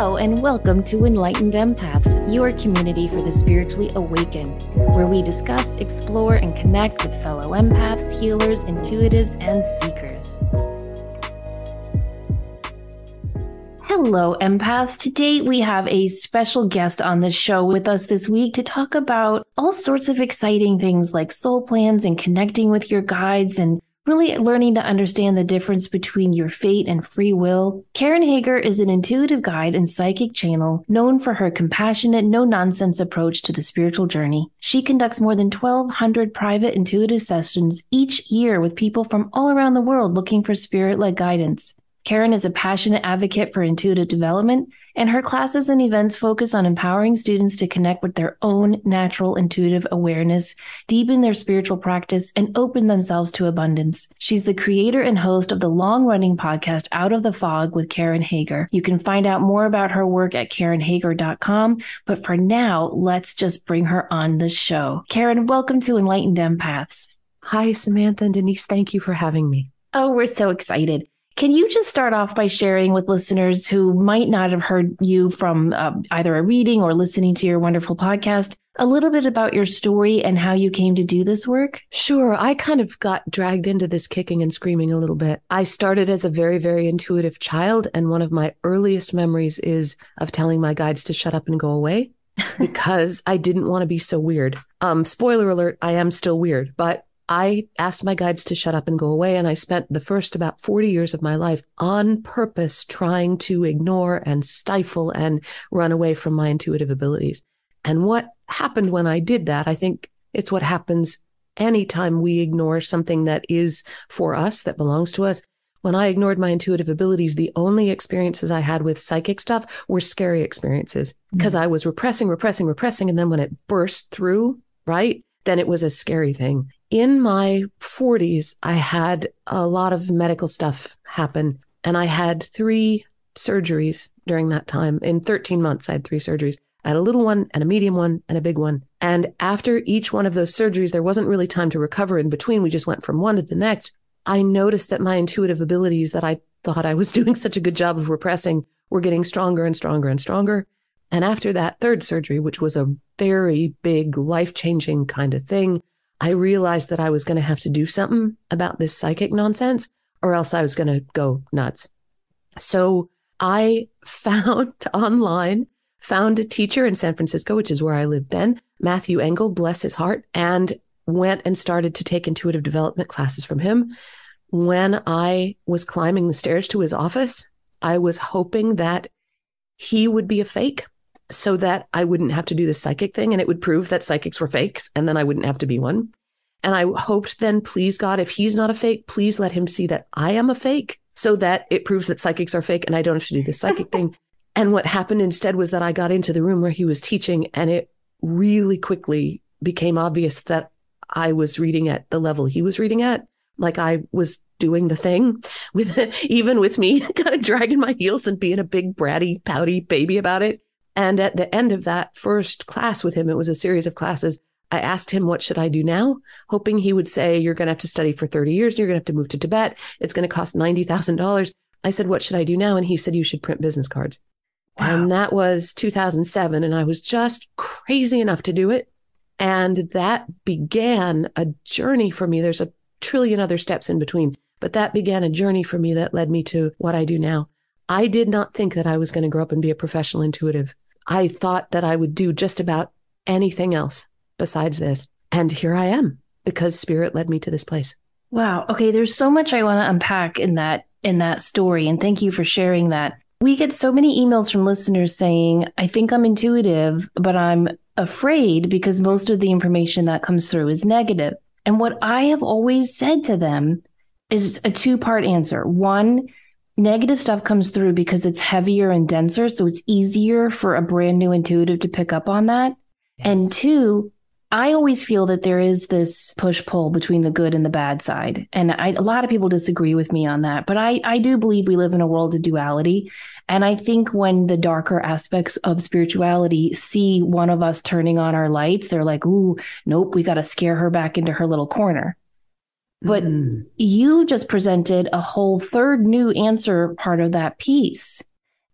Hello, and welcome to Enlightened Empaths, your community for the spiritually awakened, where we discuss, explore, and connect with fellow empaths, healers, intuitives, and seekers. Hello, empaths. Today we have a special guest on the show with us this week to talk about all sorts of exciting things like soul plans and connecting with your guides and really learning to understand the difference between your fate and free will. Karen Hager is an intuitive guide and psychic channel known for her compassionate, no nonsense approach to the spiritual journey. She conducts more than 1,200 private intuitive sessions each year with people from all around the world looking for spirit led guidance. Karen is a passionate advocate for intuitive development, and her classes and events focus on empowering students to connect with their own natural intuitive awareness, deepen their spiritual practice, and open themselves to abundance. She's the creator and host of the long running podcast Out of the Fog with Karen Hager. You can find out more about her work at KarenHager.com, but for now, let's just bring her on the show. Karen, welcome to Enlightened Empaths. Hi, Samantha and Denise. Thank you for having me. Oh, we're so excited. Can you just start off by sharing with listeners who might not have heard you from uh, either a reading or listening to your wonderful podcast a little bit about your story and how you came to do this work? Sure. I kind of got dragged into this kicking and screaming a little bit. I started as a very, very intuitive child, and one of my earliest memories is of telling my guides to shut up and go away because I didn't want to be so weird. Um, spoiler alert, I am still weird, but I asked my guides to shut up and go away. And I spent the first about 40 years of my life on purpose trying to ignore and stifle and run away from my intuitive abilities. And what happened when I did that, I think it's what happens anytime we ignore something that is for us, that belongs to us. When I ignored my intuitive abilities, the only experiences I had with psychic stuff were scary experiences because mm-hmm. I was repressing, repressing, repressing. And then when it burst through, right, then it was a scary thing in my 40s, I had a lot of medical stuff happen, and I had three surgeries during that time. In 13 months, I had three surgeries. I had a little one and a medium one and a big one. And after each one of those surgeries, there wasn't really time to recover in between. We just went from one to the next. I noticed that my intuitive abilities that I thought I was doing such a good job of repressing were getting stronger and stronger and stronger. And after that third surgery, which was a very big, life changing kind of thing, I realized that I was going to have to do something about this psychic nonsense or else I was going to go nuts. So I found online, found a teacher in San Francisco, which is where I lived then, Matthew Engel, bless his heart, and went and started to take intuitive development classes from him. When I was climbing the stairs to his office, I was hoping that he would be a fake so that I wouldn't have to do the psychic thing and it would prove that psychics were fakes and then I wouldn't have to be one. And I hoped then, please God, if he's not a fake, please let him see that I am a fake so that it proves that psychics are fake and I don't have to do the psychic thing. And what happened instead was that I got into the room where he was teaching and it really quickly became obvious that I was reading at the level he was reading at. Like I was doing the thing with even with me kind of dragging my heels and being a big bratty pouty baby about it and at the end of that first class with him, it was a series of classes. I asked him, What should I do now? hoping he would say, You're going to have to study for 30 years. You're going to have to move to Tibet. It's going to cost $90,000. I said, What should I do now? And he said, You should print business cards. Wow. And that was 2007. And I was just crazy enough to do it. And that began a journey for me. There's a trillion other steps in between. but that began a journey for me that led me to what I do now. I did not think that I was going to grow up and be a professional intuitive. I thought that I would do just about anything else besides this. And here I am because spirit led me to this place. Wow. Okay, there's so much I want to unpack in that in that story and thank you for sharing that. We get so many emails from listeners saying, "I think I'm intuitive, but I'm afraid because most of the information that comes through is negative." And what I have always said to them is a two-part answer. One, negative stuff comes through because it's heavier and denser, so it's easier for a brand new intuitive to pick up on that. Yes. And two, I always feel that there is this push pull between the good and the bad side. And I, a lot of people disagree with me on that, but I, I do believe we live in a world of duality. And I think when the darker aspects of spirituality see one of us turning on our lights, they're like, ooh, nope, we got to scare her back into her little corner. But mm. you just presented a whole third new answer part of that piece.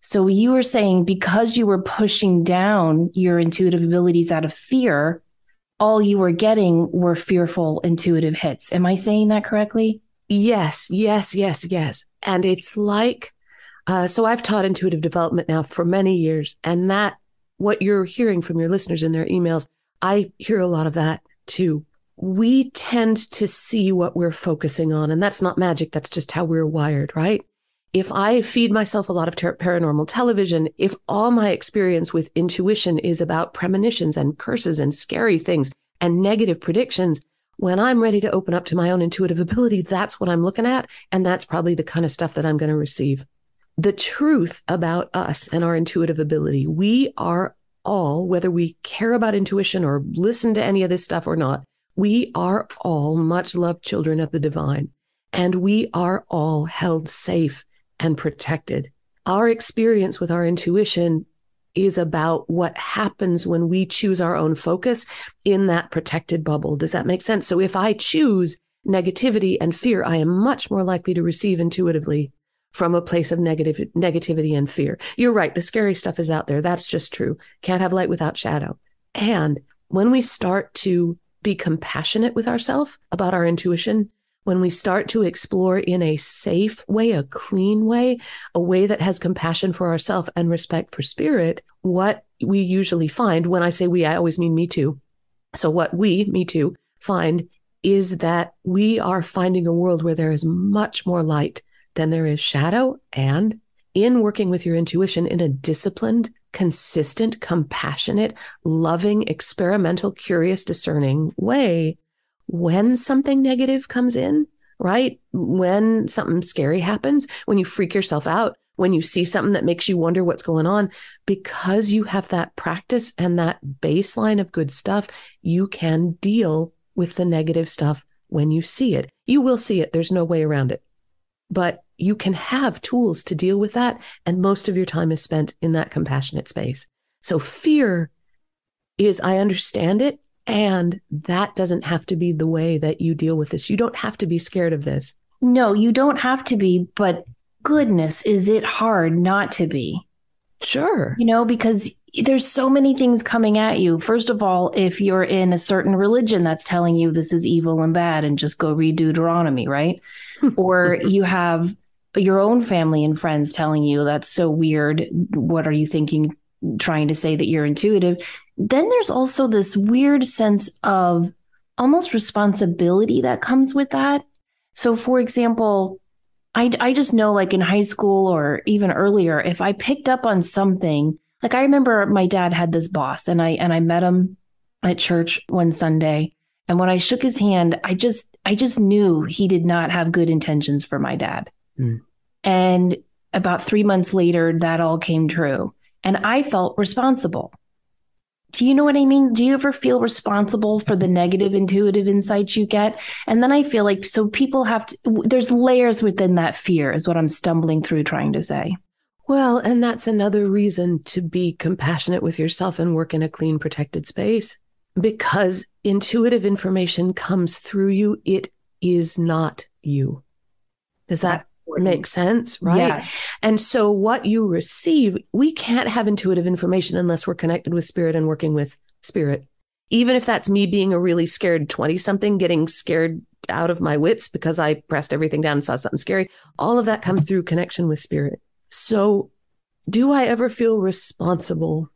So you were saying because you were pushing down your intuitive abilities out of fear, all you were getting were fearful intuitive hits. Am I saying that correctly? Yes, yes, yes, yes. And it's like, uh, so I've taught intuitive development now for many years. And that, what you're hearing from your listeners in their emails, I hear a lot of that too. We tend to see what we're focusing on. And that's not magic. That's just how we're wired, right? if I feed myself a lot of ter- paranormal television, if all my experience with intuition is about premonitions and curses and scary things and negative predictions, when I'm ready to open up to my own intuitive ability, that's what I'm looking at. And that's probably the kind of stuff that I'm going to receive. The truth about us and our intuitive ability, we are all, whether we care about intuition or listen to any of this stuff or not, we are all much loved children of the divine. And we are all held safe and protected. Our experience with our intuition is about what happens when we choose our own focus in that protected bubble. Does that make sense? So if I choose negativity and fear, I am much more likely to receive intuitively from a place of negative negativity and fear. You're right, the scary stuff is out there. That's just true. Can't have light without shadow. And when we start to be compassionate with ourselves about our intuition, when we start to explore in a safe way, a clean way, a way that has compassion for ourselves and respect for spirit, what we usually find, when I say we, I always mean me too. So, what we, me too, find is that we are finding a world where there is much more light than there is shadow. And in working with your intuition in a disciplined, consistent, compassionate, loving, experimental, curious, discerning way, when something negative comes in, right? When something scary happens, when you freak yourself out, when you see something that makes you wonder what's going on, because you have that practice and that baseline of good stuff, you can deal with the negative stuff when you see it. You will see it, there's no way around it. But you can have tools to deal with that. And most of your time is spent in that compassionate space. So fear is, I understand it. And that doesn't have to be the way that you deal with this. You don't have to be scared of this. No, you don't have to be, but goodness, is it hard not to be? Sure. You know, because there's so many things coming at you. First of all, if you're in a certain religion that's telling you this is evil and bad and just go read Deuteronomy, right? or you have your own family and friends telling you that's so weird. What are you thinking? Trying to say that you're intuitive then there's also this weird sense of almost responsibility that comes with that. So, for example, I, I just know like in high school or even earlier, if I picked up on something, like I remember my dad had this boss and I and I met him at church one Sunday. And when I shook his hand, I just I just knew he did not have good intentions for my dad. Mm. And about three months later, that all came true. And I felt responsible. Do you know what I mean? Do you ever feel responsible for the negative intuitive insights you get? And then I feel like so people have to, there's layers within that fear, is what I'm stumbling through trying to say. Well, and that's another reason to be compassionate with yourself and work in a clean, protected space because intuitive information comes through you. It is not you. Does that make sense, right? Yes. And so what you receive, we can't have intuitive information unless we're connected with spirit and working with spirit. Even if that's me being a really scared 20 something, getting scared out of my wits because I pressed everything down and saw something scary. All of that comes through connection with spirit. So, do I ever feel responsible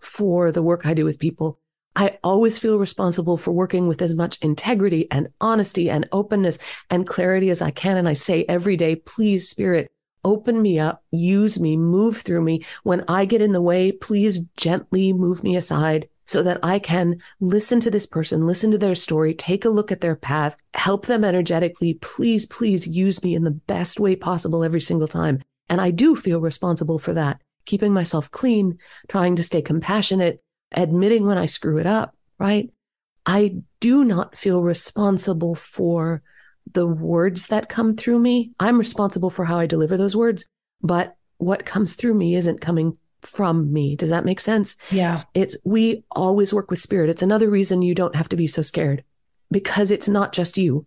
for the work I do with people? I always feel responsible for working with as much integrity and honesty and openness and clarity as I can. And I say every day, please, Spirit, open me up, use me, move through me. When I get in the way, please gently move me aside so that I can listen to this person, listen to their story, take a look at their path, help them energetically. Please, please use me in the best way possible every single time. And I do feel responsible for that, keeping myself clean, trying to stay compassionate, admitting when I screw it up, right? I do not feel responsible for the words that come through me. I'm responsible for how I deliver those words, but what comes through me isn't coming from me. Does that make sense? Yeah. It's we always work with spirit. It's another reason you don't have to be so scared because it's not just you.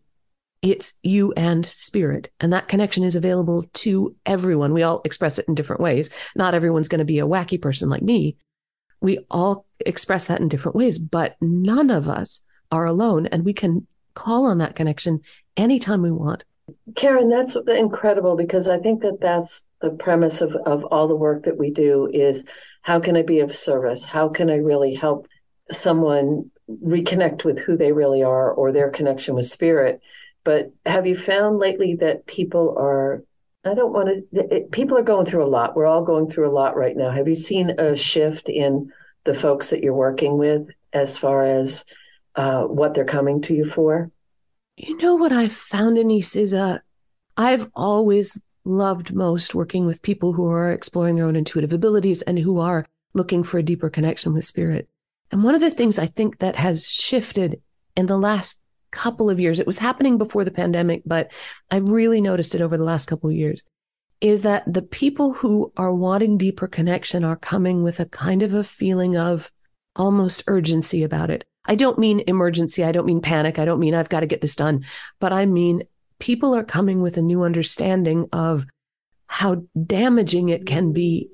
It's you and spirit. And that connection is available to everyone. We all express it in different ways. Not everyone's going to be a wacky person like me. We all express that in different ways, but none of us are alone and we can call on that connection anytime we want. Karen, that's incredible because I think that that's the premise of, of all the work that we do is how can I be of service? How can I really help someone reconnect with who they really are or their connection with spirit? But have you found lately that people are, I don't want to, it, people are going through a lot. We're all going through a lot right now. Have you seen a shift in the folks that you're working with as far as uh, what they're coming to you for? You know what I've found, Denise, is uh, I've always loved most working with people who are exploring their own intuitive abilities and who are looking for a deeper connection with spirit. And one of the things I think that has shifted in the last couple of years, it was happening before the pandemic, but I really noticed it over the last couple of years, is that the people who are wanting deeper connection are coming with a kind of a feeling of almost urgency about it. I don't mean emergency. I don't mean panic. I don't mean I've got to get this done, but I mean people are coming with a new understanding of how damaging it can be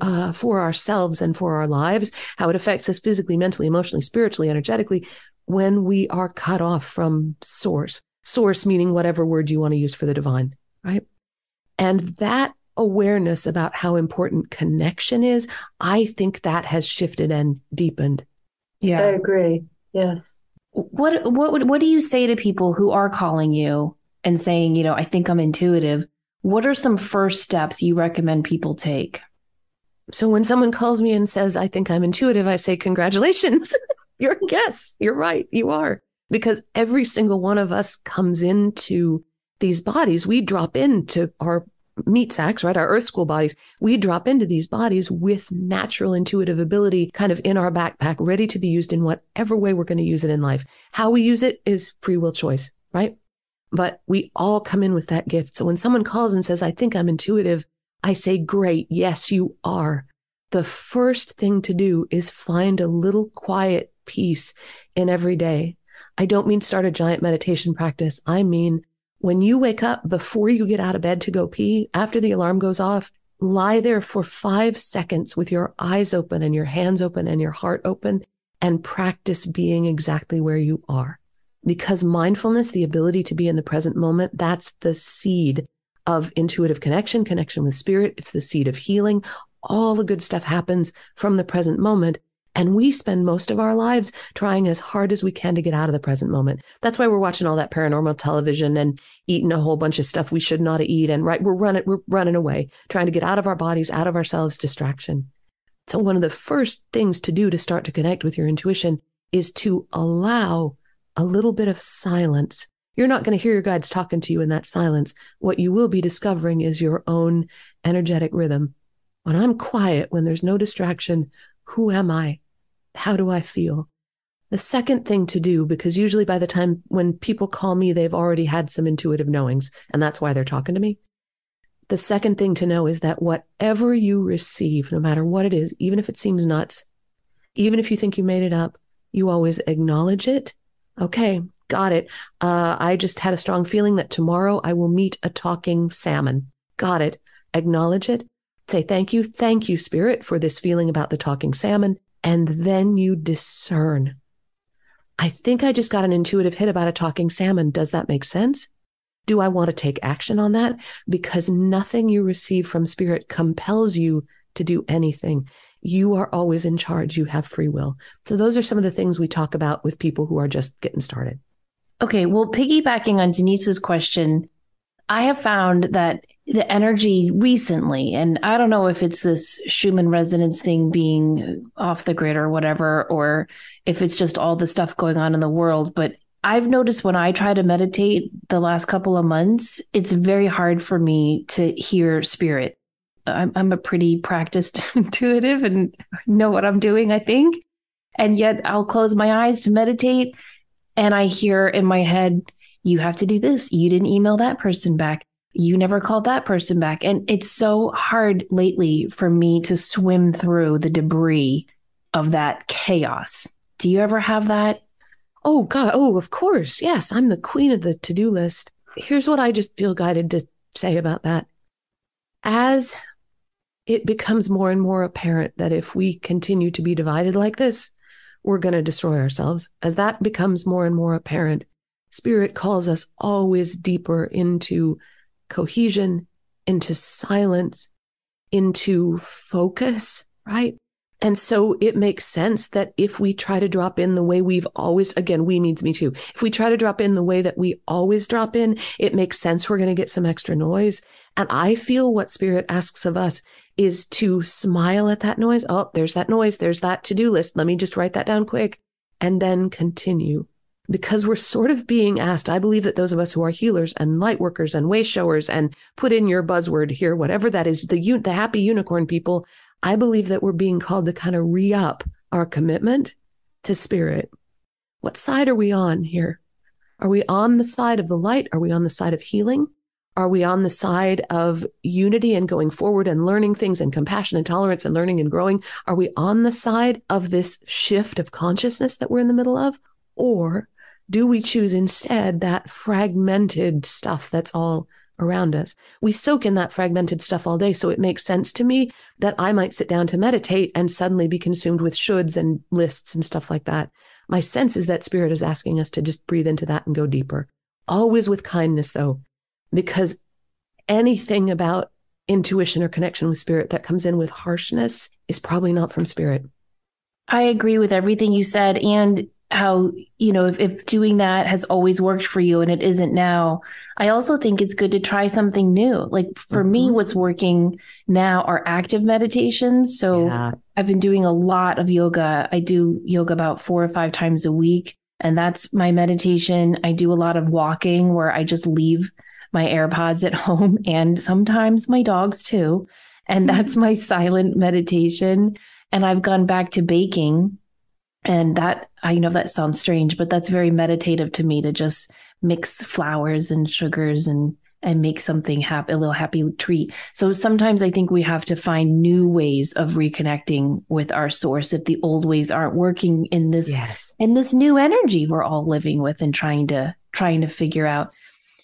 uh, for ourselves and for our lives, how it affects us physically, mentally, emotionally, spiritually, energetically when we are cut off from source. Source meaning whatever word you want to use for the divine, right? And that awareness about how important connection is, I think that has shifted and deepened. Yeah. I agree. Yes. What what what do you say to people who are calling you and saying, you know, I think I'm intuitive? What are some first steps you recommend people take? So when someone calls me and says, I think I'm intuitive, I say, Congratulations. you're yes, you're right. You are. Because every single one of us comes into these bodies. We drop into our meat sacks, right? Our earth school bodies. We drop into these bodies with natural intuitive ability kind of in our backpack, ready to be used in whatever way we're going to use it in life. How we use it is free will choice, right? But we all come in with that gift. So when someone calls and says, I think I'm intuitive, I say, great. Yes, you are. The first thing to do is find a little quiet peace in every day. I don't mean start a giant meditation practice. I mean, when you wake up before you get out of bed to go pee, after the alarm goes off, lie there for five seconds with your eyes open and your hands open and your heart open and practice being exactly where you are. Because mindfulness, the ability to be in the present moment, that's the seed of intuitive connection, connection with spirit. It's the seed of healing. All the good stuff happens from the present moment. And we spend most of our lives trying as hard as we can to get out of the present moment. That's why we're watching all that paranormal television and eating a whole bunch of stuff we should not eat. And right, we're running, we're running away, trying to get out of our bodies, out of ourselves, distraction. So one of the first things to do to start to connect with your intuition is to allow a little bit of silence. You're not going to hear your guides talking to you in that silence. What you will be discovering is your own energetic rhythm. When I'm quiet, when there's no distraction, who am I? How do I feel? The second thing to do, because usually by the time when people call me, they've already had some intuitive knowings, and that's why they're talking to me. The second thing to know is that whatever you receive, no matter what it is, even if it seems nuts, even if you think you made it up, you always acknowledge it. Okay, got it. Uh, I just had a strong feeling that tomorrow I will meet a talking salmon. Got it. Acknowledge it. Say thank you. Thank you, Spirit, for this feeling about the talking salmon and then you discern. I think I just got an intuitive hit about a talking salmon. Does that make sense? Do I want to take action on that? Because nothing you receive from spirit compels you to do anything. You are always in charge. You have free will. So, those are some of the things we talk about with people who are just getting started. Okay. Well, piggybacking on Denise's question, I have found that the energy recently, and I don't know if it's this Schumann resonance thing being off the grid or whatever, or if it's just all the stuff going on in the world, but I've noticed when I try to meditate the last couple of months, it's very hard for me to hear spirit. I'm, I'm a pretty practiced intuitive and know what I'm doing, I think. And yet I'll close my eyes to meditate and I hear in my head, you have to do this. You didn't email that person back. You never called that person back. And it's so hard lately for me to swim through the debris of that chaos. Do you ever have that? Oh, God. Oh, of course. Yes. I'm the queen of the to do list. Here's what I just feel guided to say about that. As it becomes more and more apparent that if we continue to be divided like this, we're going to destroy ourselves. As that becomes more and more apparent, Spirit calls us always deeper into cohesion, into silence, into focus, right? And so it makes sense that if we try to drop in the way we've always, again, we means me too. If we try to drop in the way that we always drop in, it makes sense we're going to get some extra noise. And I feel what spirit asks of us is to smile at that noise. Oh, there's that noise. There's that to do list. Let me just write that down quick and then continue. Because we're sort of being asked, I believe that those of us who are healers and light workers and way showers and put in your buzzword here, whatever that is, the, the happy unicorn people, I believe that we're being called to kind of re up our commitment to spirit. What side are we on here? Are we on the side of the light? Are we on the side of healing? Are we on the side of unity and going forward and learning things and compassion and tolerance and learning and growing? Are we on the side of this shift of consciousness that we're in the middle of? Or do we choose instead that fragmented stuff that's all around us. We soak in that fragmented stuff all day. So it makes sense to me that I might sit down to meditate and suddenly be consumed with shoulds and lists and stuff like that. My sense is that spirit is asking us to just breathe into that and go deeper. Always with kindness, though, because anything about intuition or connection with spirit that comes in with harshness is probably not from spirit. I agree with everything you said. And how you know if, if doing that has always worked for you and it isn't now i also think it's good to try something new. Like for mm-hmm. me what's working now are active meditations. So yeah. i've been doing a lot of yoga. I do yoga about four or five times a week and that's my meditation. I do a lot of walking where i just leave my airpods at home and sometimes my dogs too. And that's my silent meditation. And i've gone back to baking and that i know that sounds strange but that's very meditative to me to just mix flours and sugars and and make something happy a little happy treat so sometimes i think we have to find new ways of reconnecting with our source if the old ways aren't working in this yes. in this new energy we're all living with and trying to trying to figure out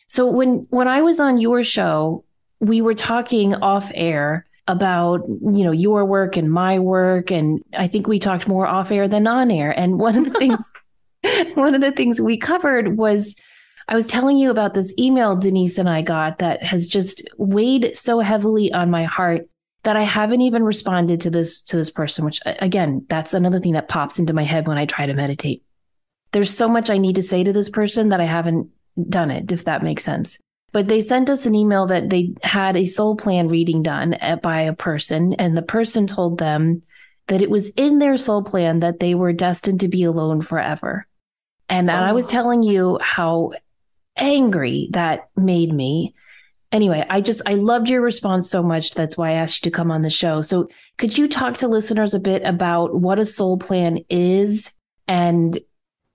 so when when i was on your show we were talking off air about you know your work and my work. And i think we talked more off air than on air. And one of the things one of the things we covered was i was telling you about this email denise and i got that has just weighed so heavily on my heart that i haven't even responded to this to this person which again that's another thing that pops into my head when i try to meditate. There's so much i need to say to this person that i haven't done it if that makes sense but they sent us an email that they had a soul plan reading done uh, by a person, and the person told them that it was in their soul plan that they were destined to be alone forever. And oh. I was oh. telling you how angry that made me. Anyway, I just, I loved your response so much. That's why I asked you to come on the show. So, could you talk to listeners a bit about what a soul plan is and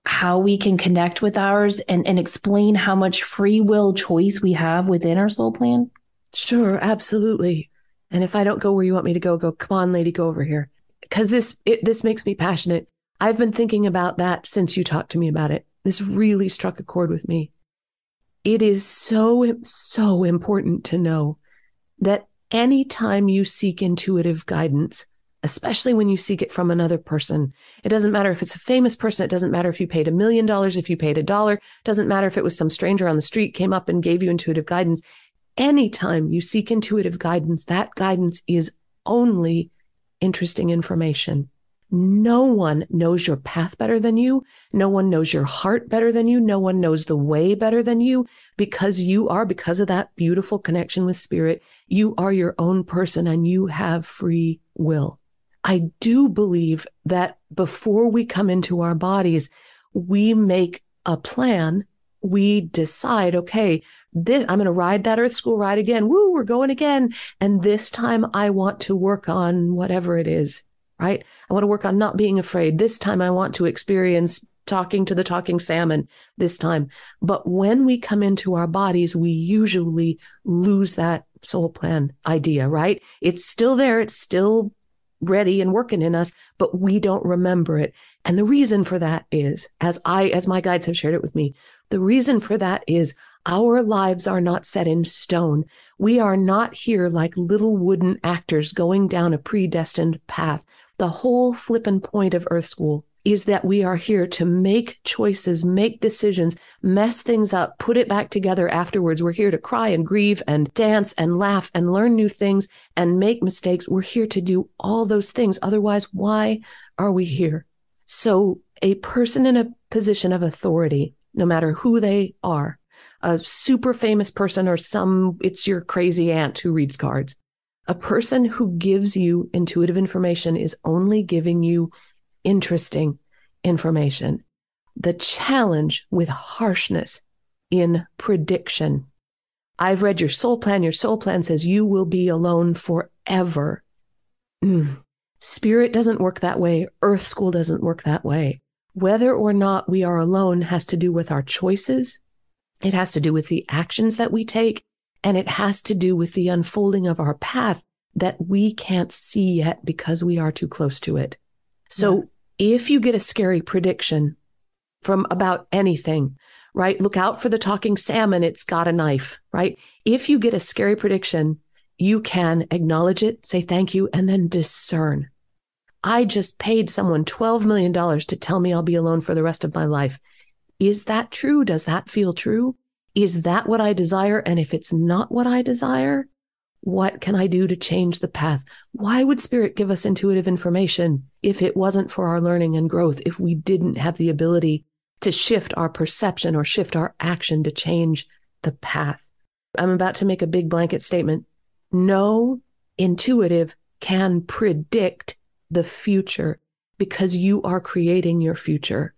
how we can connect with ours and, and explain how much free will choice we have within our soul plan? Sure, absolutely. And if I don't go where you want me to go, go, come on, lady, go over here. Because this it, this makes me passionate. I've been thinking about that since you talked to me about it. This really struck a chord with me. It is so, so important to know that anytime you seek intuitive guidance, especially when you seek it from another person. It doesn't matter if it's a famous person. It doesn't matter if you paid a million dollars, if you paid a dollar. It doesn't matter if it was some stranger on the street came up and gave you intuitive guidance. Anytime you seek intuitive guidance, that guidance is only interesting information. No one knows your path better than you. No one knows your heart better than you. No one knows the way better than you because you are, because of that beautiful connection with spirit, you are your own person and you have free will. I do believe that before we come into our bodies, we make a plan. We decide, okay, this, I'm going to ride that earth school ride again. Woo, we're going again. And this time I want to work on whatever it is right? I want to work on not being afraid. This time I want to experience talking to the talking salmon this time. But when we come into our bodies, we usually lose that soul plan idea, right? It's still there. It's still ready and working in us, but we don't remember it. And the reason for that is, as I, as my guides have shared it with me, the reason for that is our lives are not set in stone. We are not here like little wooden actors going down a predestined path. The whole flippin' point of Earth School is that we are here to make choices, make decisions, mess things up, put it back together afterwards. We're here to cry and grieve and dance and laugh and learn new things and make mistakes. We're here to do all those things. Otherwise, why are we here? So a person in a position of authority, no matter who they are, a super famous person or some, it's your crazy aunt who reads cards, a person who gives you intuitive information is only giving you interesting information. The challenge with harshness in prediction. I've read your soul plan. Your soul plan says you will be alone forever. Mm. Spirit doesn't work that way. Earth school doesn't work that way. Whether or not we are alone has to do with our choices. It has to do with the actions that we take. And it has to do with the unfolding of our path that we can't see yet because we are too close to it. So yeah. If you get a scary prediction from about anything, right? Look out for the talking salmon. It's got a knife, right? If you get a scary prediction, you can acknowledge it, say thank you, and then discern. I just paid someone $12 million to tell me I'll be alone for the rest of my life. Is that true? Does that feel true? Is that what I desire? And if it's not what I desire, what can I do to change the path? Why would spirit give us intuitive information if it wasn't for our learning and growth, if we didn't have the ability to shift our perception or shift our action to change the path? I'm about to make a big blanket statement. No intuitive can predict the future because you are creating your future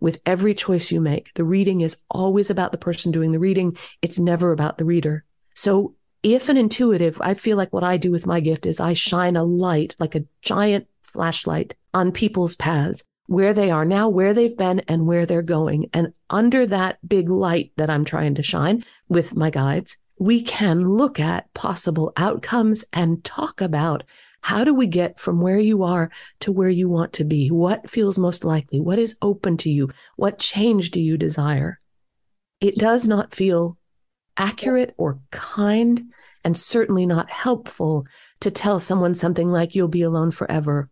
with every choice you make. The reading is always about the person doing the reading. It's never about the reader. So if an intuitive, I feel like what I do with my gift is I shine a light, like a giant flashlight on people's paths, where they are now, where they've been, and where they're going. And under that big light that I'm trying to shine with my guides, we can look at possible outcomes and talk about how do we get from where you are to where you want to be? What feels most likely? What is open to you? What change do you desire? It does not feel accurate or kind, and certainly not helpful to tell someone something like, you'll be alone forever.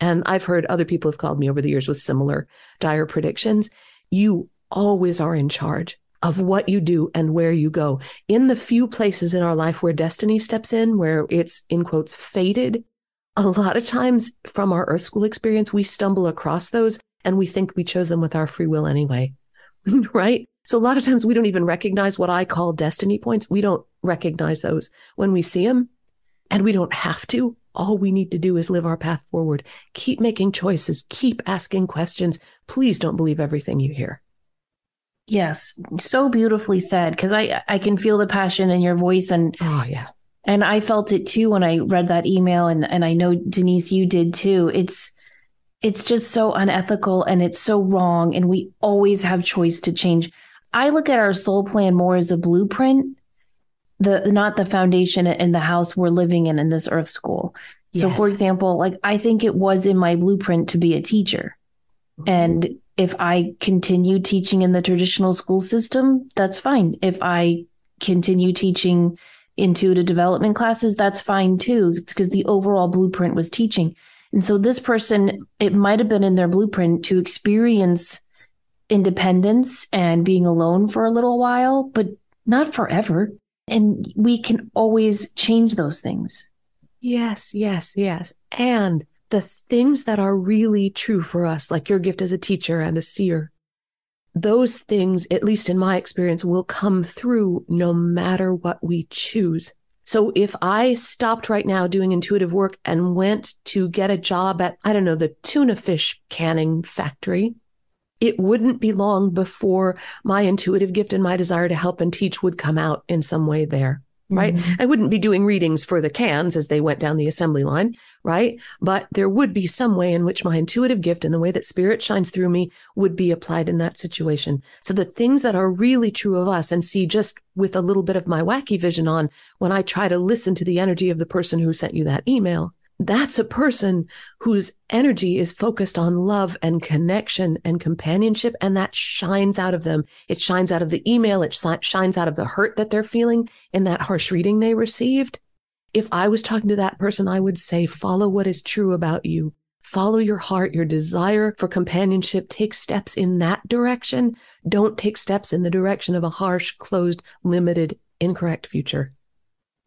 And I've heard other people have called me over the years with similar dire predictions. You always are in charge of what you do and where you go. In the few places in our life where destiny steps in, where it's in quotes fated, a lot of times from our earth school experience, we stumble across those and we think we chose them with our free will anyway. right? So a lot of times we don't even recognize what I call destiny points. We don't recognize those when we see them and we don't have to. All we need to do is live our path forward. Keep making choices. Keep asking questions. Please don't believe everything you hear. Yes, so beautifully said. Because I I can feel the passion in your voice, and oh yeah, and I felt it too when I read that email, and and I know Denise, you did too. It's it's just so unethical and it's so wrong, and we always have choice to change. I look at our soul plan more as a blueprint, the not the foundation in the house we're living in in this earth school. Yes. So for example, like I think it was in my blueprint to be a teacher. Mm-hmm. And if I continue teaching in the traditional school system, that's fine. If I continue teaching intuitive development classes, that's fine too. It's because the overall blueprint was teaching. And so this person, it might have been in their blueprint to experience independence and being alone for a little while, but not forever. And we can always change those things. Yes, yes, yes. And the things that are really true for us, like your gift as a teacher and a seer, those things, at least in my experience, will come through no matter what we choose. So if I stopped right now doing intuitive work and went to get a job at, I don't know, the tuna fish canning factory, it wouldn't be long before my intuitive gift and my desire to help and teach would come out in some way there right? Mm-hmm. I wouldn't be doing readings for the cans as they went down the assembly line, right? But there would be some way in which my intuitive gift and the way that spirit shines through me would be applied in that situation. So the things that are really true of us and see just with a little bit of my wacky vision on when I try to listen to the energy of the person who sent you that email that's a person whose energy is focused on love and connection and companionship, and that shines out of them. It shines out of the email, it shines out of the hurt that they're feeling in that harsh reading they received. If I was talking to that person, I would say, follow what is true about you. Follow your heart, your desire for companionship. Take steps in that direction. Don't take steps in the direction of a harsh, closed, limited, incorrect future.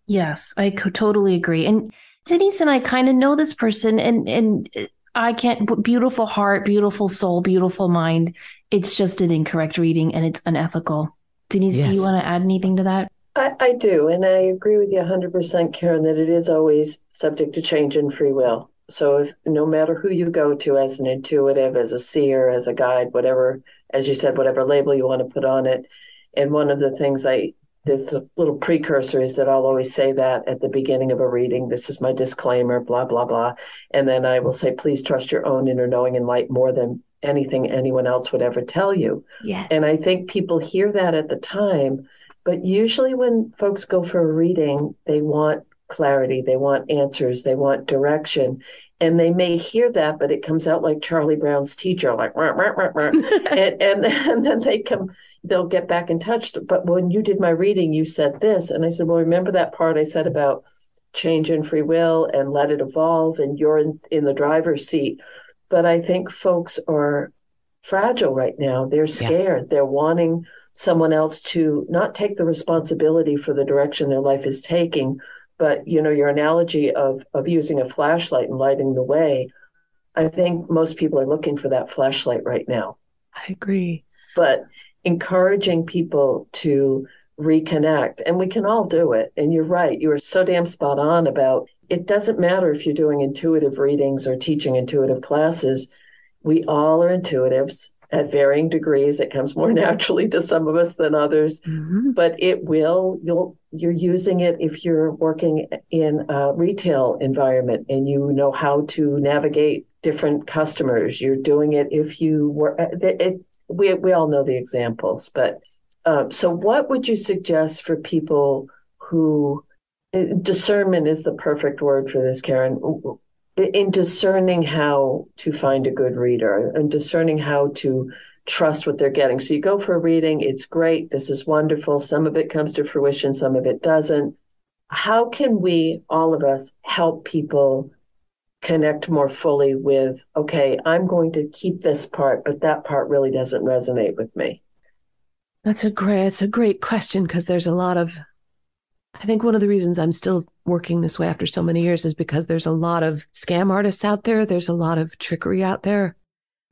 Yes, I totally agree. And Denise and I kind of know this person, and and I can't. Beautiful heart, beautiful soul, beautiful mind. It's just an incorrect reading, and it's unethical. Denise, yes. do you want to add anything to that? I, I do, and I agree with you 100%, Karen, that it is always subject to change and free will. So, if, no matter who you go to as an intuitive, as a seer, as a guide, whatever, as you said, whatever label you want to put on it. And one of the things I there's a little precursor is that I'll always say that at the beginning of a reading. This is my disclaimer, blah, blah, blah. And then I will say, please trust your own inner knowing and light more than anything anyone else would ever tell you. Yes. And I think people hear that at the time, but usually when folks go for a reading, they want clarity, they want answers, they want direction. And they may hear that, but it comes out like Charlie Brown's teacher, like, rah, rah, rah, and, and, and then they come they'll get back in touch. But when you did my reading, you said this. And I said, Well, remember that part I said about change and free will and let it evolve, and you're in, in the driver's seat. But I think folks are fragile right now. They're scared. Yeah. They're wanting someone else to not take the responsibility for the direction their life is taking. But you know, your analogy of of using a flashlight and lighting the way, I think most people are looking for that flashlight right now. I agree. But encouraging people to reconnect. And we can all do it. And you're right. You are so damn spot on about it doesn't matter if you're doing intuitive readings or teaching intuitive classes. We all are intuitives at varying degrees. It comes more naturally to some of us than others, mm-hmm. but it will, you'll, you're using it if you're working in a retail environment and you know how to navigate different customers. You're doing it if you were, it, we we all know the examples, but um, so what would you suggest for people who uh, discernment is the perfect word for this, Karen? In discerning how to find a good reader and discerning how to trust what they're getting. So you go for a reading, it's great, this is wonderful. Some of it comes to fruition, some of it doesn't. How can we, all of us, help people connect more fully with, okay, I'm going to keep this part, but that part really doesn't resonate with me? That's a great, it's a great question because there's a lot of, I think one of the reasons I'm still working this way after so many years is because there's a lot of scam artists out there. There's a lot of trickery out there.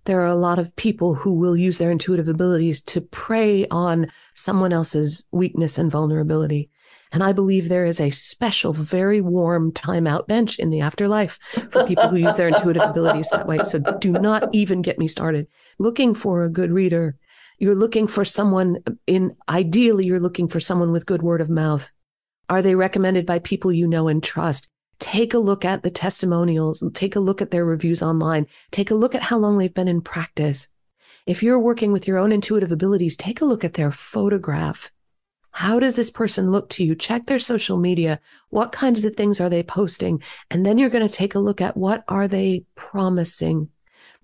There are a lot of people who will use their intuitive abilities to prey on someone else's weakness and vulnerability. And I believe there is a special, very warm timeout bench in the afterlife for people who use their intuitive abilities that way. So do not even get me started. Looking for a good reader, you're looking for someone in, ideally, you're looking for someone with good word of mouth. Are they recommended by people you know and trust? Take a look at the testimonials, take a look at their reviews online, take a look at how long they've been in practice. If you're working with your own intuitive abilities, take a look at their photograph how does this person look to you? Check their social media. What kinds of things are they posting? And then you're going to take a look at what are they promising?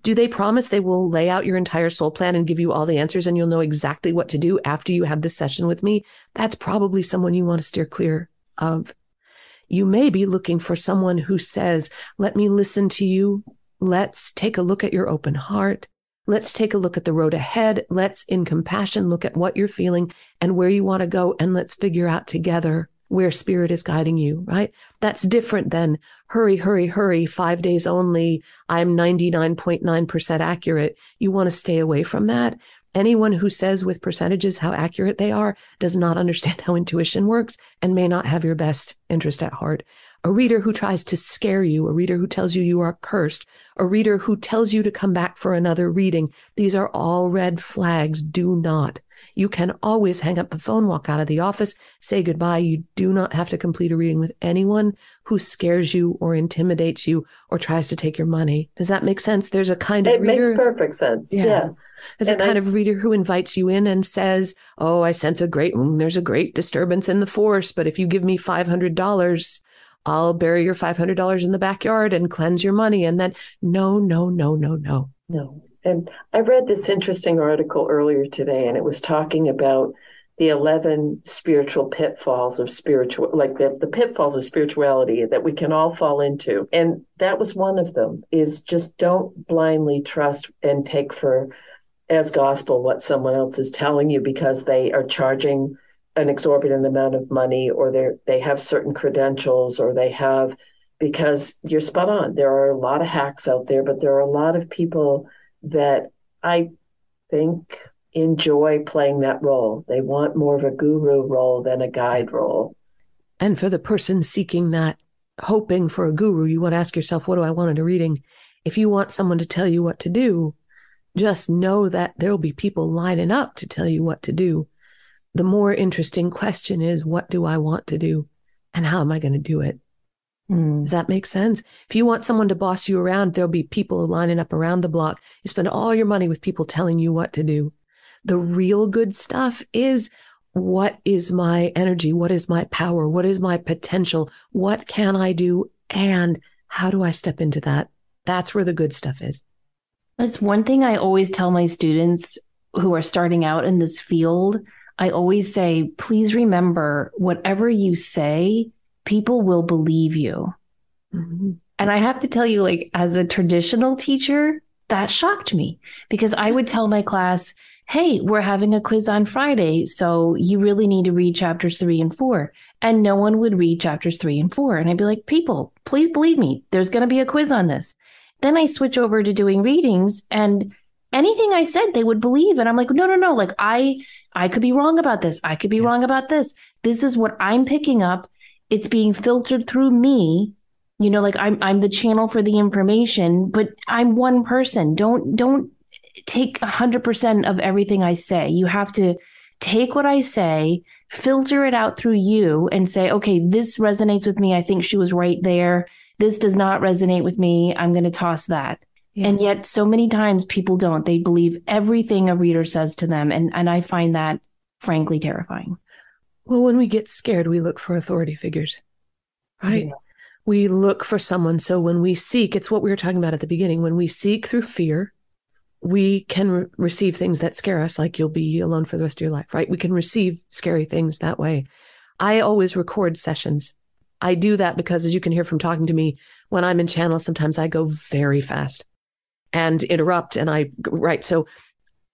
Do they promise they will lay out your entire soul plan and give you all the answers and you'll know exactly what to do after you have this session with me? That's probably someone you want to steer clear of. You may be looking for someone who says, Let me listen to you. Let's take a look at your open heart. Let's take a look at the road ahead. Let's, in compassion, look at what you're feeling and where you want to go. And let's figure out together where spirit is guiding you, right? That's different than hurry, hurry, hurry, five days only. I'm 99.9% accurate. You want to stay away from that. Anyone who says with percentages how accurate they are does not understand how intuition works and may not have your best interest at heart. A reader who tries to scare you, a reader who tells you you are cursed, a reader who tells you to come back for another reading. These are all red flags. Do not you can always hang up the phone, walk out of the office, say goodbye. You do not have to complete a reading with anyone who scares you or intimidates you or tries to take your money. Does that make sense? There's a kind of it reader. makes perfect sense. Yeah. Yes. There's and a kind I, of reader who invites you in and says, Oh, I sense a great, mm, there's a great disturbance in the force, but if you give me $500, I'll bury your $500 in the backyard and cleanse your money. And then, no, no, no, no, no. No. And I read this interesting article earlier today, and it was talking about the 11 spiritual pitfalls of spiritual, like the, the pitfalls of spirituality that we can all fall into. And that was one of them is just don't blindly trust and take for as gospel what someone else is telling you because they are charging an exorbitant amount of money or they they have certain credentials or they have because you're spot on. There are a lot of hacks out there, but there are a lot of people that I think enjoy playing that role. They want more of a guru role than a guide role. And for the person seeking that, hoping for a guru, you want to ask yourself, what do I want in a reading? If you want someone to tell you what to do, just know that there will be people lining up to tell you what to do. The more interesting question is, what do I want to do? And how am I going to do it? Mm. Does that make sense? If you want someone to boss you around, there'll be people lining up around the block. You spend all your money with people telling you what to do. The real good stuff is what is my energy? What is my power? What is my potential? What can I do? And how do I step into that? That's where the good stuff is. That's one thing I always tell my students who are starting out in this field. I always say, please remember whatever you say people will believe you. Mm-hmm. And I have to tell you, like, as a traditional teacher, that shocked me because I would tell my class, Hey, we're having a quiz on Friday. So you really need to read chapters three and four. And no one would read chapters three and four. And I'd be like, People, please believe me, there's going to be a quiz on this. Then I switch over to doing readings and anything I said, they would believe. And I'm like, no, no, no. Like I, I could be wrong about this. I could be wrong about this. This is what I'm picking up. It's being filtered through me. You know like i'm i'm the channel for the information but i'm one person. Don't don't take a 100% of everything i say. You have to take what i say filter it out through you and say okay this resonates with me. I think she was right there. This does not resonate with me. I'm going to toss that yeah. and yet so many times people don't they believe everything a reader says to them and and i find that frankly terrifying well, when we get scared, we look for authority figures, right? Yeah. We look for someone. So when we seek, it's what we were talking about at the beginning. When we seek through fear, we can re- receive things that scare us, like you'll be alone for the rest of your life, right? We can receive scary things that way. I always record sessions. I do that because, as you can hear from talking to me, when I'm in channel, sometimes I go very fast and interrupt and I, right. So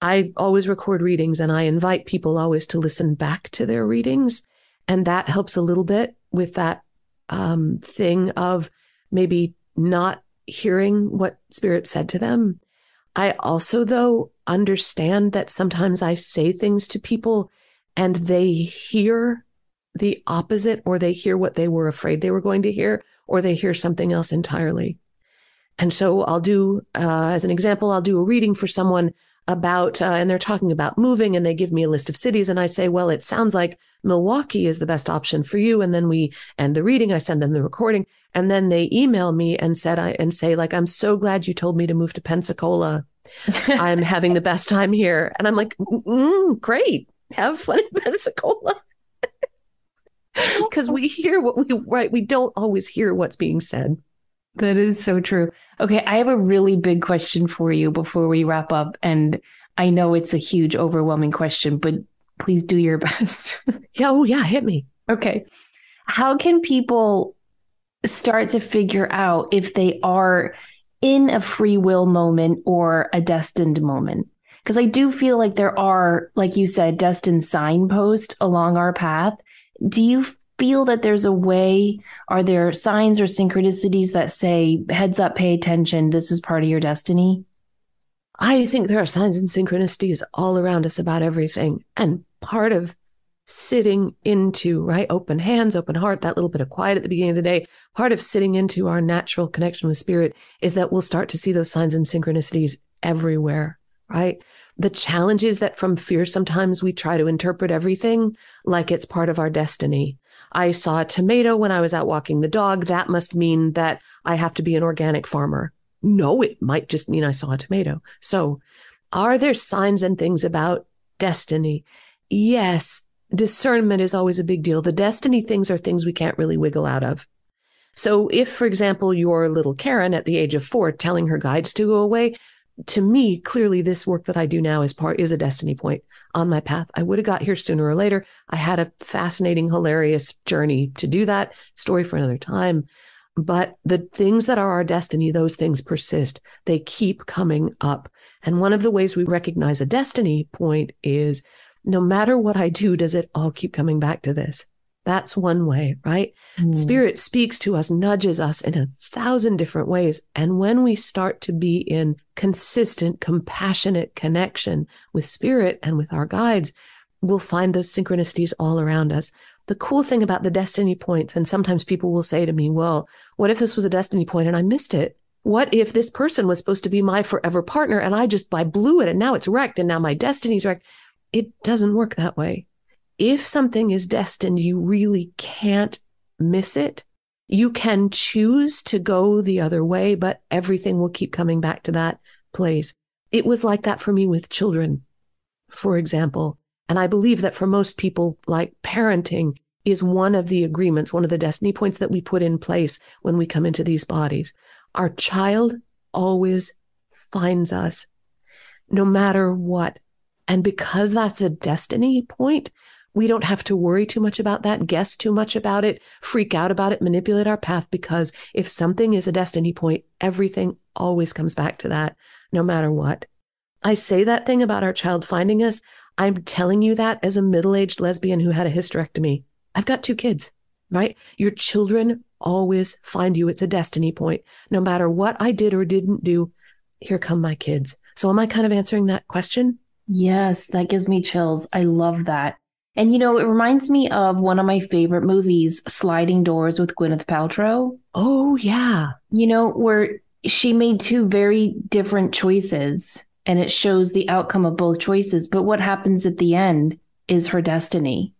I always record readings and I invite people always to listen back to their readings. And that helps a little bit with that um, thing of maybe not hearing what spirit said to them. I also, though, understand that sometimes I say things to people and they hear the opposite, or they hear what they were afraid they were going to hear, or they hear something else entirely. And so I'll do, uh, as an example, I'll do a reading for someone about, uh, and they're talking about moving and they give me a list of cities. And I say, well, it sounds like Milwaukee is the best option for you. And then we end the reading. I send them the recording. And then they email me and said, I, and say, like, I'm so glad you told me to move to Pensacola. I'm having the best time here. And I'm like, mm, great. Have fun in Pensacola. Because we hear what we, right. We don't always hear what's being said. That is so true. Okay, I have a really big question for you before we wrap up. And I know it's a huge, overwhelming question, but please do your best. yeah, oh, yeah, hit me. Okay. how can people start to figure out if they are in a free will moment or a destined moment? Because I do feel like there are, like you said, destined signposts along our path. Do you feel that there's a way? Are there signs or synchronicities that say, heads up, pay attention, this is part of your destiny? I think there are signs and synchronicities all around us about everything. And part of sitting into, right, open hands, open heart, that little bit of quiet at the beginning of the day, part of sitting into our natural connection with spirit is that we'll start to see those signs and synchronicities everywhere, right? The challenge is that from fear, sometimes we try to interpret everything like it's part of our destiny. I saw a tomato when I was out walking the dog. That must mean that I have to be an organic farmer. No, it might just mean I saw a tomato. So, are there signs and things about destiny? Yes, discernment is always a big deal. The destiny things are things we can't really wiggle out of. So, if, for example, you're little Karen at the age of four telling her guides to go away, to me, clearly, this work that I do now is part is a destiny point on my path. I would have got here sooner or later. I had a fascinating, hilarious journey to do that. Story for another time. But the things that are our destiny, those things persist. They keep coming up. And one of the ways we recognize a destiny point is no matter what I do, does it all keep coming back to this? That's one way, right? Mm. Spirit speaks to us, nudges us in a thousand different ways. And when we start to be in consistent, compassionate connection with spirit and with our guides, we'll find those synchronicities all around us the cool thing about the destiny points, and sometimes people will say to me, well, what if this was a destiny point and I missed it? What if this person was supposed to be my forever partner and I just I blew it and now it's wrecked and now my destiny's wrecked? It doesn't work that way. If something is destined, you really can't miss it. You can choose to go the other way, but everything will keep coming back to that place. It was like that for me with children, for example. And I believe that for most people, like parenting is one of the agreements, one of the destiny points that we put in place when we come into these bodies. Our child always finds us no matter what. And because that's a destiny point, we don't have to worry too much about that, guess too much about it, freak out about it, manipulate our path. Because if something is a destiny point, everything always comes back to that, no matter what. I say that thing about our child finding us. I'm telling you that as a middle aged lesbian who had a hysterectomy. I've got two kids, right? Your children always find you. It's a destiny point. No matter what I did or didn't do, here come my kids. So, am I kind of answering that question? Yes, that gives me chills. I love that. And you know, it reminds me of one of my favorite movies, Sliding Doors with Gwyneth Paltrow. Oh, yeah. You know, where she made two very different choices and it shows the outcome of both choices. But what happens at the end is her destiny.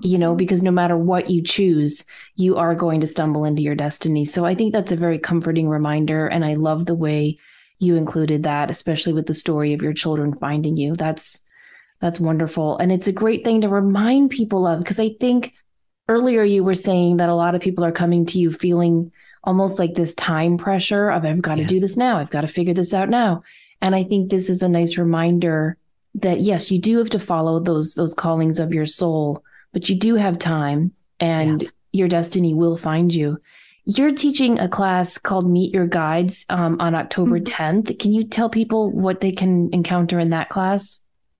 You know, because no matter what you choose, you are going to stumble into your destiny. So I think that's a very comforting reminder. And I love the way you included that, especially with the story of your children finding you. That's that's wonderful. And it's a great thing to remind people of because I think earlier you were saying that a lot of people are coming to you feeling almost like this time pressure of I've got to do this now. I've got to figure this out now. And I think this is a nice reminder that yes, you do have to follow those those callings of your soul, but you do have time and yeah. your destiny will find you. You're teaching a class called Meet Your Guides um, on October mm-hmm. 10th. Can you tell people what they can encounter in that class?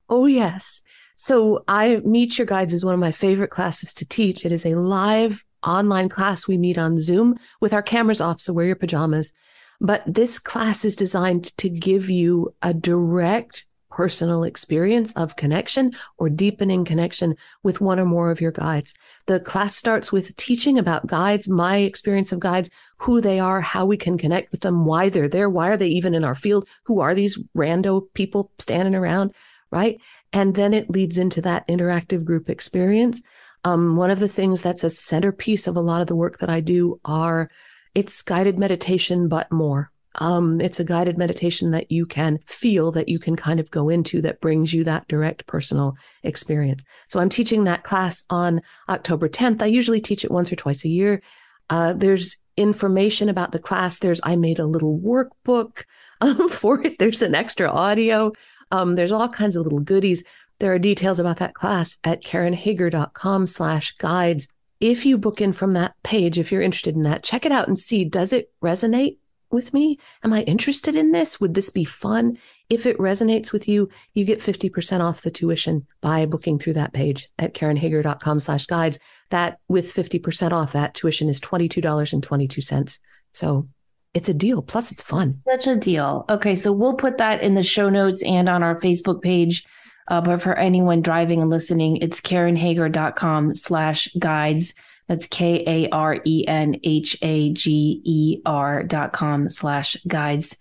Oh, yes. So, I Meet Your Guides is one of my favorite classes to teach. It is a live online class. We meet on Zoom with our cameras off, so wear your pajamas. But this class is designed to give you a direct personal experience of connection or deepening connection with one or more of your guides. The class starts with teaching about guides, my experience of guides, who they are, how we can connect with them, why they're there, why are they even in our field, who are these rando people standing around, right? And then it leads into that interactive group experience. Um, one of the things that's a centerpiece of a lot of the work that I do are it's guided meditation, but more. Um, it's a guided meditation that you can feel that you can kind of go into that brings you that direct personal experience. So I'm teaching that class on October 10th. I usually teach it once or twice a year. Uh, there's information about the class. There's, I made a little workbook um, for it. There's an extra audio. Um, there's all kinds of little goodies. There are details about that class at karenhager.com slash guides if you book in from that page, if you're interested in that, check it out and see does it resonate with me? Am I interested in this? Would this be fun? If it resonates with you, you get 50% off the tuition by booking through that page at karenhager.com slash guides. That with 50% off, that tuition is $22.22. So it's a deal. Plus it's fun. Such a deal. Okay. So we'll put that in the show notes and on our Facebook page. Uh, but for anyone driving and listening, it's karenhager.com slash guides. That's K A R E N H A G E R dot com slash guides.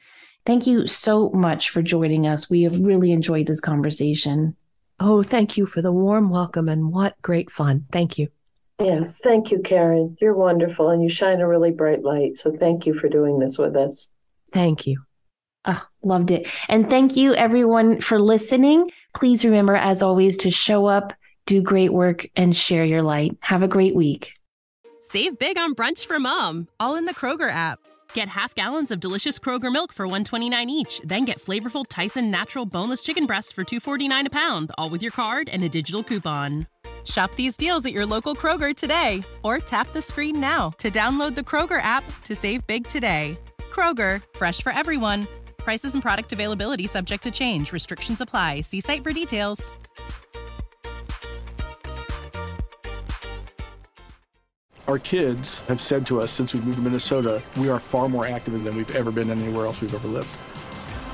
Thank you so much for joining us. We have really enjoyed this conversation. Oh, thank you for the warm welcome and what great fun. Thank you. Yes, thank you, Karen. You're wonderful and you shine a really bright light. So thank you for doing this with us. Thank you. Oh, loved it. And thank you, everyone, for listening. Please remember, as always, to show up, do great work, and share your light. Have a great week. Save big on brunch for mom, all in the Kroger app. Get half gallons of delicious Kroger milk for 129 each, then get flavorful Tyson natural boneless chicken breasts for 249 a pound, all with your card and a digital coupon. Shop these deals at your local Kroger today or tap the screen now to download the Kroger app to save big today. Kroger, fresh for everyone. Prices and product availability subject to change. Restrictions apply. See site for details. Our kids have said to us since we moved to Minnesota, we are far more active than we've ever been anywhere else we've ever lived.